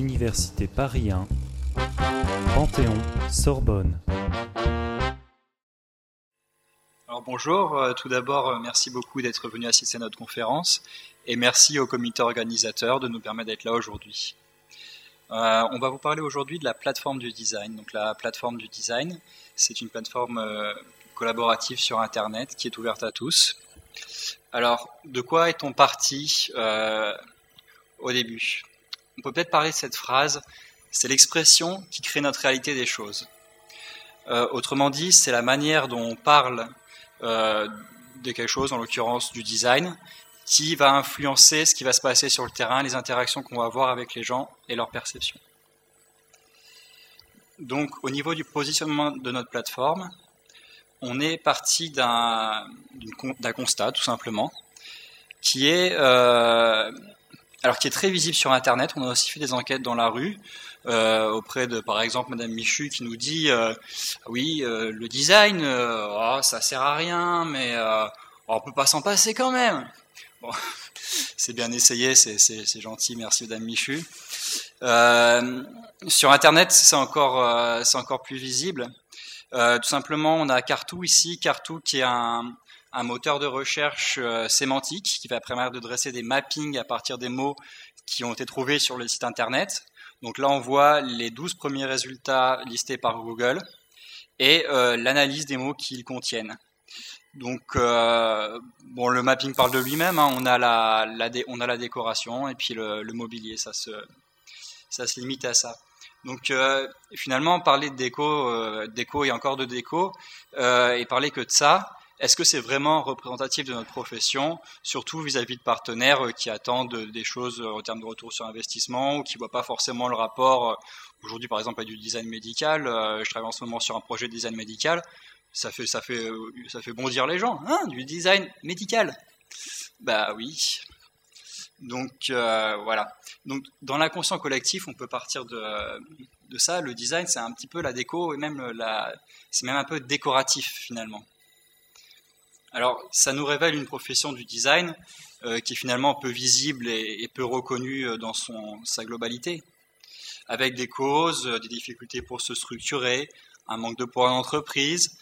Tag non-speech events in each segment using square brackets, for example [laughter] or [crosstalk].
Université Paris 1, Panthéon, Sorbonne. Alors bonjour, euh, tout d'abord euh, merci beaucoup d'être venu assister à notre conférence et merci au comité organisateur de nous permettre d'être là aujourd'hui. Euh, on va vous parler aujourd'hui de la plateforme du design. Donc la plateforme du design, c'est une plateforme collaborative sur Internet qui est ouverte à tous. Alors, de quoi est-on parti au début? On peut peut-être parler de cette phrase, c'est l'expression qui crée notre réalité des choses. autrement dit, c'est la manière dont on parle euh, de quelque chose, en l'occurrence du design, qui va influencer ce qui va se passer sur le terrain, les interactions qu'on va avoir avec les gens et leur perception. Donc au niveau du positionnement de notre plateforme, on est parti d'un constat tout simplement, qui est euh, alors qui est très visible sur Internet. On a aussi fait des enquêtes dans la rue euh, auprès de, par exemple, Madame Michu qui nous dit, euh, oui, euh, le design, oh, ça sert à rien, mais oh, on peut pas s'en passer quand même. Bon, [laughs] c'est bien essayé, c'est gentil, merci Madame Michu. sur Internet, c'est encore, c'est encore plus visible. tout simplement, on a Cartou ici, Cartou qui est un, un moteur de recherche sémantique qui va permettre de dresser des mappings à partir des mots qui ont été trouvés sur le site internet. Donc là, on voit les 12 premiers résultats listés par Google et euh, l'analyse des mots qu'ils contiennent. Donc, euh, bon, le mapping parle de lui-même. Hein. on a la, on a la décoration et puis le, mobilier. Ça se, ça limite à ça. Donc, euh, finalement, parler de déco, déco et encore de déco, et parler que de ça, est-ce que c'est vraiment représentatif de notre profession, surtout vis-à-vis de partenaires euh, qui attendent des choses euh, en termes de retour sur investissement ou qui ne voient pas forcément le rapport euh, Aujourd'hui, par exemple, à du design médical, je travaille en ce moment sur un projet de design médical. Ça fait, ça fait, ça fait bondir les gens. Hein, du design médical. Bah oui. Donc voilà. Donc dans l'inconscient collectif, on peut partir de, de ça. Le design, c'est un petit peu la déco et même la, c'est même un peu décoratif finalement. Alors, ça nous révèle une profession du design euh, qui est finalement peu visible et, peu reconnue euh, dans sa globalité, avec des causes, euh, des difficultés pour se structurer, un manque de poids d'entreprise,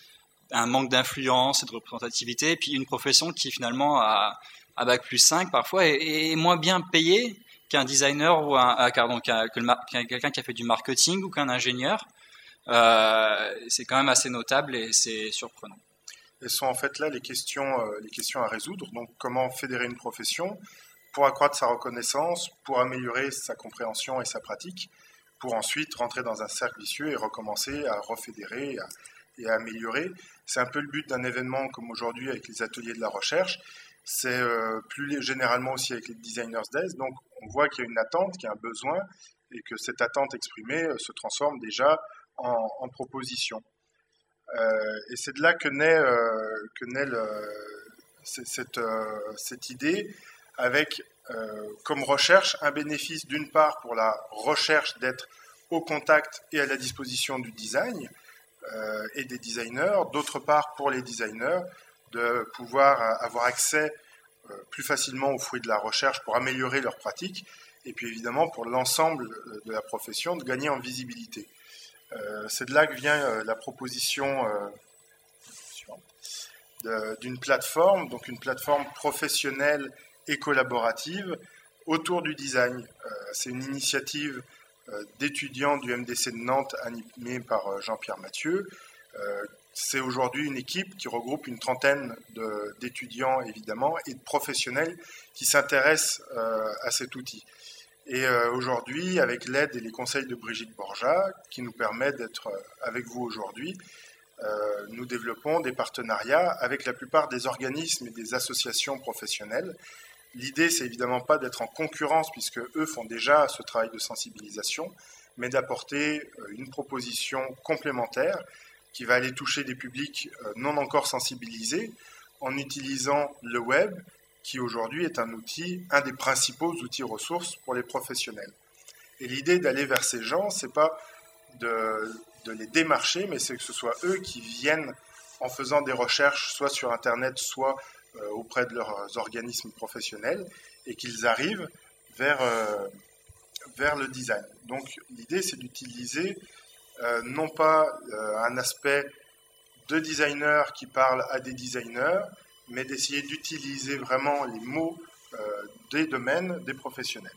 un manque d'influence et de représentativité, et puis une profession qui finalement a à bac plus 5 parfois est, moins bien payée qu'un designer ou un, ah, que quelqu'un qui a fait du marketing ou qu'un ingénieur. c'est quand même assez notable et c'est surprenant. Elles sont en fait là les questions, euh, les questions à résoudre. Donc, comment fédérer une profession pour accroître sa reconnaissance, pour améliorer sa compréhension et sa pratique, pour ensuite rentrer dans un cercle vicieux et recommencer à refédérer et à, améliorer. C'est un peu le but d'un événement comme aujourd'hui avec les ateliers de la recherche. C'est euh, plus généralement aussi avec les Designers Days. Donc, on voit qu'il y a une attente, qu'il y a un besoin et que cette attente exprimée euh, se transforme déjà en proposition. Euh, et c'est de là que naît, euh, que naît cette, euh, cette idée avec comme recherche un bénéfice d'une part pour la recherche d'être au contact et à la disposition du design et des designers, d'autre part pour les designers de pouvoir avoir accès plus facilement aux fruits de la recherche pour améliorer leur pratique, et puis évidemment pour l'ensemble de la profession de gagner en visibilité. Euh, c'est de là que vient euh, la proposition euh, d'une plateforme, donc une plateforme professionnelle et collaborative autour du design. c'est une initiative d'étudiants du MDC de Nantes animée par Jean-Pierre Mathieu. c'est aujourd'hui une équipe qui regroupe une trentaine d'étudiants évidemment et de professionnels qui s'intéressent à cet outil. Et euh, aujourd'hui, avec l'aide et les conseils de Brigitte Borja, qui nous permet d'être euh, avec vous aujourd'hui, euh, nous développons des partenariats avec la plupart des organismes et des associations professionnelles. L'idée, c'est évidemment pas d'être en concurrence, puisque eux font déjà ce travail de sensibilisation, mais d'apporter une proposition complémentaire qui va aller toucher des publics non encore sensibilisés en utilisant le web qui aujourd'hui est un outil, un des principaux outils ressources pour les professionnels. Et l'idée d'aller vers ces gens, c'est pas de, les démarcher, mais c'est que ce soit eux qui viennent en faisant des recherches, soit sur Internet, soit euh, auprès de leurs organismes professionnels, et qu'ils arrivent vers, euh, vers le design. Donc l'idée, c'est d'utiliser non pas un aspect de designers qui parlent à des designers, mais d'essayer d'utiliser vraiment les mots des domaines des professionnels.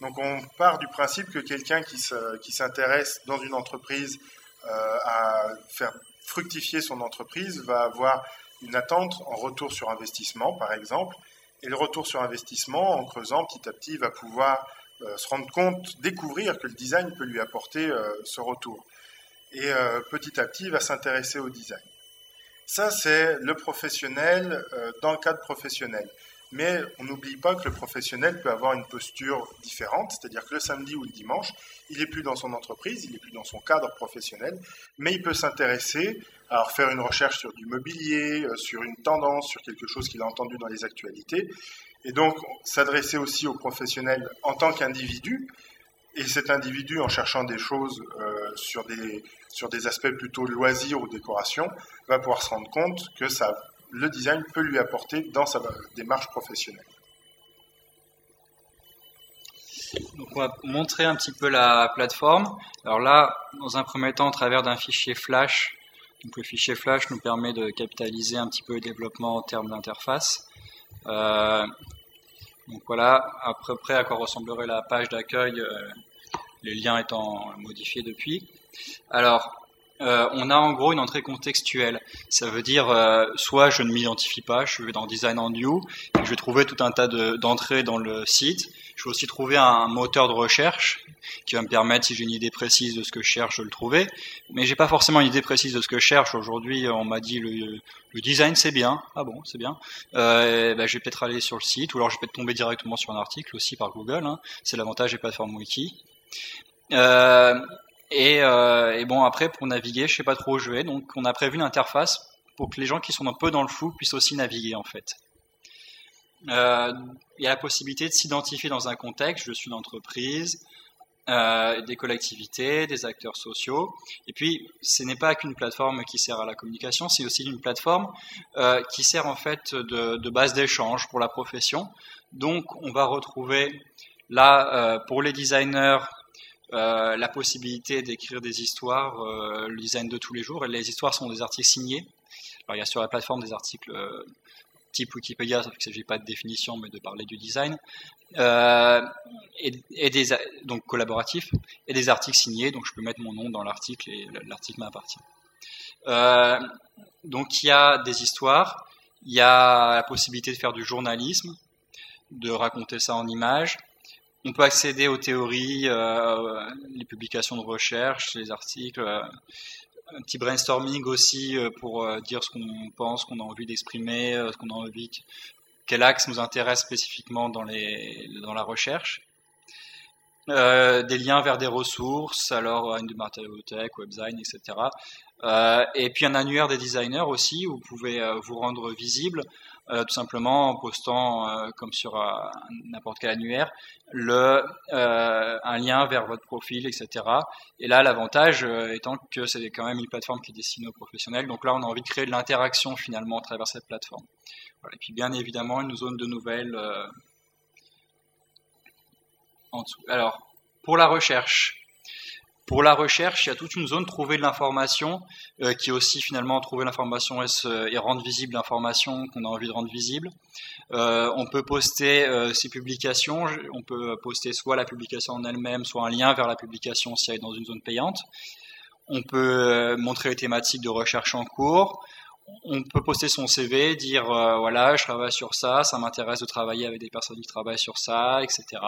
Donc on part du principe que quelqu'un qui s'intéresse dans une entreprise à faire fructifier son entreprise va avoir une attente en retour sur investissement, par exemple. Et le retour sur investissement, en creusant petit à petit, va pouvoir euh, se rendre compte, découvrir que le design peut lui apporter euh, ce retour. Et euh, petit à petit, il va s'intéresser au design. Ça, c'est le professionnel dans le cadre professionnel. Mais on n'oublie pas que le professionnel peut avoir une posture différente, c'est-à-dire que le samedi ou le dimanche, il n'est plus dans son entreprise, il n'est plus dans son cadre professionnel, mais il peut s'intéresser à faire une recherche sur du mobilier, euh, sur une tendance, sur quelque chose qu'il a entendu dans les actualités, et donc s'adresser aussi aux professionnels en tant qu'individu, et cet individu, en cherchant des choses euh, sur, des, sur des aspects plutôt loisirs ou décoration, va pouvoir se rendre compte que ça le design peut lui apporter dans sa démarche professionnelle. Donc on va montrer un petit peu la plateforme. Alors là, dans un premier temps, au travers d'un fichier Flash, donc le fichier Flash nous permet de capitaliser un petit peu le développement en termes d'interface. Euh, donc voilà, à peu près à quoi ressemblerait la page d'accueil, euh, les liens étant modifiés depuis. Alors, euh, on a en gros une entrée contextuelle. Ça veut dire euh, soit je ne m'identifie pas, je vais dans Design and New, et je vais trouver tout un tas d'entrées dans le site. Je vais aussi trouver un moteur de recherche qui va me permettre, si j'ai une idée précise de ce que je cherche, de le trouver. Mais j'ai pas forcément une idée précise de ce que je cherche. Aujourd'hui, on m'a dit le, design c'est bien. Ah bon, c'est bien. Euh, ben, je vais peut-être aller sur le site, ou alors je vais peut-être tomber directement sur un article aussi par Google. Hein. C'est l'avantage des plateformes wiki. Euh, euh, et, bon, après, pour naviguer, je sais pas trop où je vais, donc on a prévu une interface pour que les gens qui sont un peu dans le flou puissent aussi naviguer, en fait. Euh, il y a la possibilité de s'identifier dans un contexte, je suis une entreprise, euh, des collectivités, des acteurs sociaux. Et puis, ce n'est pas qu'une plateforme qui sert à la communication, c'est aussi une plateforme qui sert en fait de, de base d'échange pour la profession. Donc, on va retrouver là, pour les designers, euh, la possibilité d'écrire des histoires, euh, le design de tous les jours. Et les histoires sont des articles signés. Alors, il y a sur la plateforme des articles euh, type Wikipédia, sauf que je pas de définition, mais de parler du design, et, des donc collaboratifs, et des articles signés, donc je peux mettre mon nom dans l'article et l'article m'appartient. donc il y a des histoires, il y a la possibilité de faire du journalisme, de raconter ça en images, on peut accéder aux théories, euh, les publications de recherche, les articles, euh, un petit brainstorming aussi euh, pour dire ce qu'on pense, qu'on a envie d'exprimer, ce qu'on a envie, quel axe nous intéresse spécifiquement dans, la recherche. des liens vers des ressources, alors une matériothèque, webdesign, etc. et puis un annuaire des designers aussi, où vous pouvez vous rendre visible euh, tout simplement en postant, euh, comme sur n'importe quel annuaire, le, euh, un lien vers votre profil, etc. Et là, l'avantage étant que c'est quand même une plateforme qui est destinée aux professionnels. Donc là, on a envie de créer de l'interaction finalement à travers cette plateforme. Et puis bien évidemment, une zone de nouvelles en dessous. Alors, pour la recherche, pour la recherche, il y a toute une zone trouver de l'information, euh, qui est aussi finalement trouver l'information et, rendre visible l'information qu'on a envie de rendre visible. Euh, on peut poster euh, ces publications, on peut poster soit la publication en elle-même, soit un lien vers la publication si elle est dans une zone payante. On peut montrer les thématiques de recherche en cours. On peut poster son CV, dire voilà, je travaille sur ça, ça m'intéresse de travailler avec des personnes qui travaillent sur ça, etc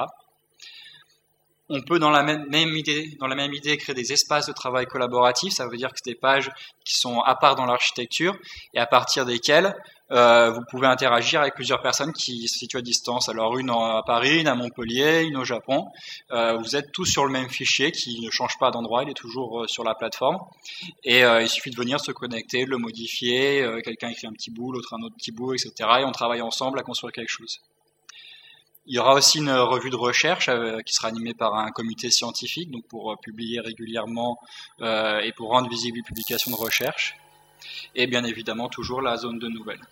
on peut dans la même, idée, créer des espaces de travail collaboratifs. Ça veut dire que c'est des pages qui sont à part dans l'architecture et à partir desquelles euh, vous pouvez interagir avec plusieurs personnes qui se situent à distance. Alors une à Paris, une à Montpellier, une au Japon. Euh, vous êtes tous sur le même fichier qui ne change pas d'endroit, il est toujours euh, sur la plateforme. Et il suffit de venir se connecter, de le modifier. Quelqu'un écrit un petit bout, l'autre un autre petit bout, etc. Et on travaille ensemble à construire quelque chose. Il y aura aussi une revue de recherche euh, qui sera animée par un comité scientifique, donc pour euh, publier régulièrement euh, et pour rendre visible les publications de recherche. Et bien évidemment toujours la zone de nouvelles.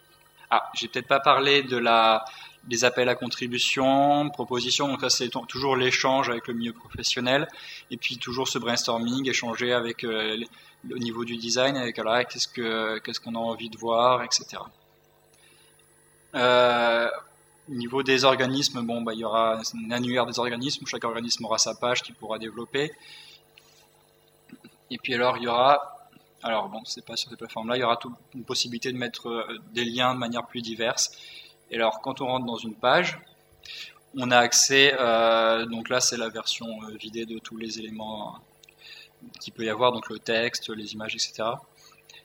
Ah, j'ai peut-être pas parlé de la des appels à contribution, propositions. Donc là, c'est toujours l'échange avec le milieu professionnel, et puis toujours ce brainstorming, échanger avec euh, niveau du design, avec qu'est-ce que qu'est-ce qu'on a envie de voir, etc. Euh, au niveau des organismes, bon, bah, il y aura un annuaire des organismes. Chaque organisme aura sa page qu'il pourra développer. Et puis alors, il y aura, alors bon, c'est pas sur cette plateforme-là, il y aura toute une possibilité de mettre euh, des liens de manière plus diverse. Et alors, quand on rentre dans une page, on a accès, euh, donc là, c'est la version euh, vidée de tous les éléments qu'il peut y avoir, donc le texte, les images, etc.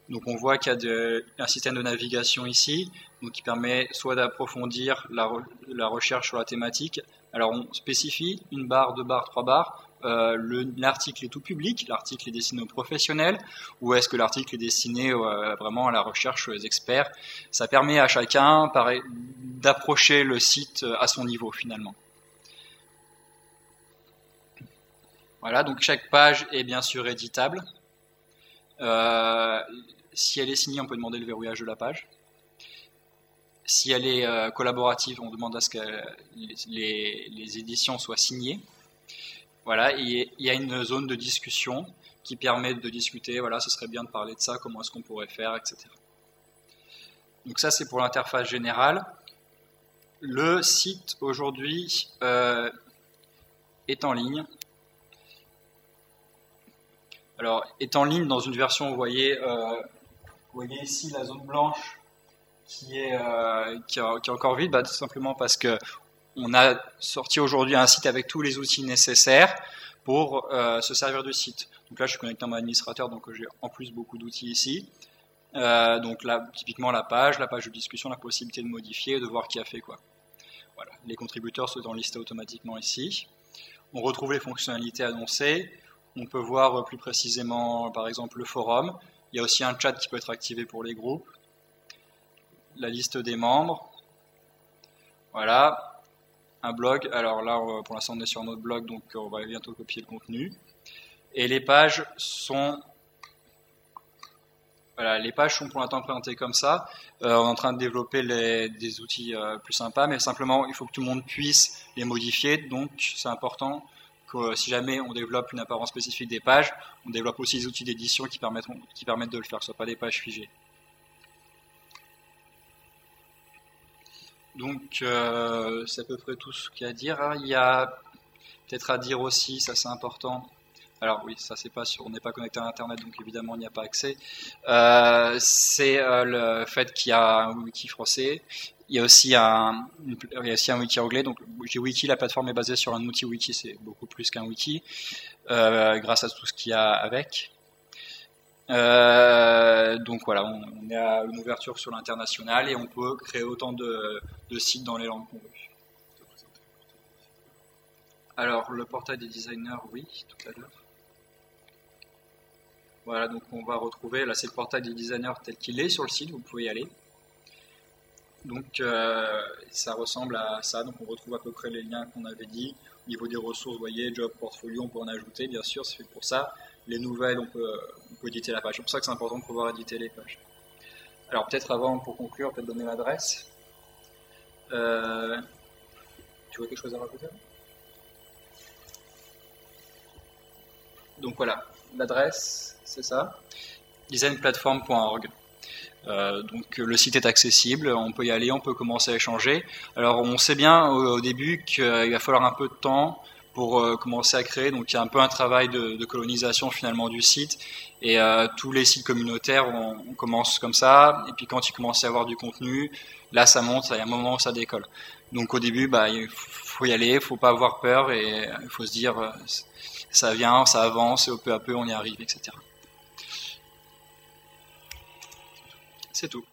Donc on voit qu'il y a un système de navigation ici, donc qui permet soit d'approfondir la, recherche sur la thématique. Alors on spécifie une barre, deux barres, trois barres. Euh, l'article est tout public, l'article est destiné aux professionnels, ou est-ce que l'article est destiné euh, vraiment à la recherche aux experts? Ça permet à chacun d'approcher le site à son niveau finalement. Voilà, donc chaque page est bien sûr éditable. Euh, si elle est signée, on peut demander le verrouillage de la page. Si elle est euh, collaborative, on demande à ce que les, éditions soient signées. Voilà, il y a une zone de discussion qui permet de discuter, voilà, ce serait bien de parler de ça, comment est-ce qu'on pourrait faire, etc. Donc ça, c'est pour l'interface générale. Le site aujourd'hui euh, est en ligne. Alors, est en ligne dans une version, vous voyez, euh, vous voyez ici la zone blanche qui est, euh, qui, est encore vide, bah, tout simplement parce que on a sorti aujourd'hui un site avec tous les outils nécessaires pour euh, se servir du site. Donc là, je suis connecté à mon administrateur, donc j'ai en plus beaucoup d'outils ici. Euh, donc là, typiquement la page, la page de discussion, la possibilité de modifier, de voir qui a fait quoi. Voilà, les contributeurs sont listés automatiquement ici. On retrouve les fonctionnalités annoncées. On peut voir plus précisément, par exemple, le forum. Il y a aussi un chat qui peut être activé pour les groupes. La liste des membres. Voilà. Un blog. Alors là, pour l'instant, on est sur notre blog, donc on va bientôt copier le contenu. Et les pages sont voilà, les pages sont pour l'instant présentées comme ça. Euh, on est en train de développer des outils euh, plus sympas, mais simplement, il faut que tout le monde puisse les modifier. Donc, c'est important si jamais on développe une apparence spécifique des pages, on développe aussi des outils d'édition qui, permettent de le faire, ce ne pas des pages figées. Donc, euh, c'est à peu près tout ce qu'il y a à dire. Il y a peut-être à dire aussi, ça c'est important, alors oui, ça c'est pas sûr, on n'est pas connecté à Internet, donc évidemment il n'y a pas accès. Euh, c'est euh, le fait qu'il y a un wiki français. Il y a aussi un, il y a aussi un wiki anglais. Donc wiki, la plateforme est basée sur un outil wiki, c'est beaucoup plus qu'un wiki, euh, grâce à tout ce qu'il y a avec. Donc voilà, on, est à une ouverture sur l'international et on peut créer autant de, de sites dans les langues qu'on veut. Alors, le portail des designers, oui, tout à l'heure. Voilà, donc on va retrouver, là c'est le portail des designers tel qu'il est sur le site, vous pouvez y aller. Donc euh, ça ressemble à ça, donc on retrouve à peu près les liens qu'on avait dit. Au niveau des ressources, vous voyez, job, portfolio, on peut en ajouter, bien sûr, c'est fait pour ça. Les nouvelles, on peut, on peut éditer la page. C'est pour ça que c'est important de pouvoir éditer les pages. Alors peut-être avant, pour conclure, peut-être donner l'adresse. Euh, tu vois quelque chose à rajouter? Donc voilà, l'adresse, c'est ça, designplatform.org. Euh, donc le site est accessible, on peut y aller, on peut commencer à échanger. Alors on sait bien au, début qu'il va falloir un peu de temps pour euh, commencer à créer. Donc il y a un peu un travail de, colonisation finalement du site. Et euh, tous les sites communautaires, on, commence comme ça. Et puis quand il commence à avoir du contenu, là ça monte, il y a un moment où ça décolle. Donc au début, bah, il faut y aller, il faut pas avoir peur et il faut se dire ça vient, ça avance, et peu à peu on y arrive, etc. C'est tout.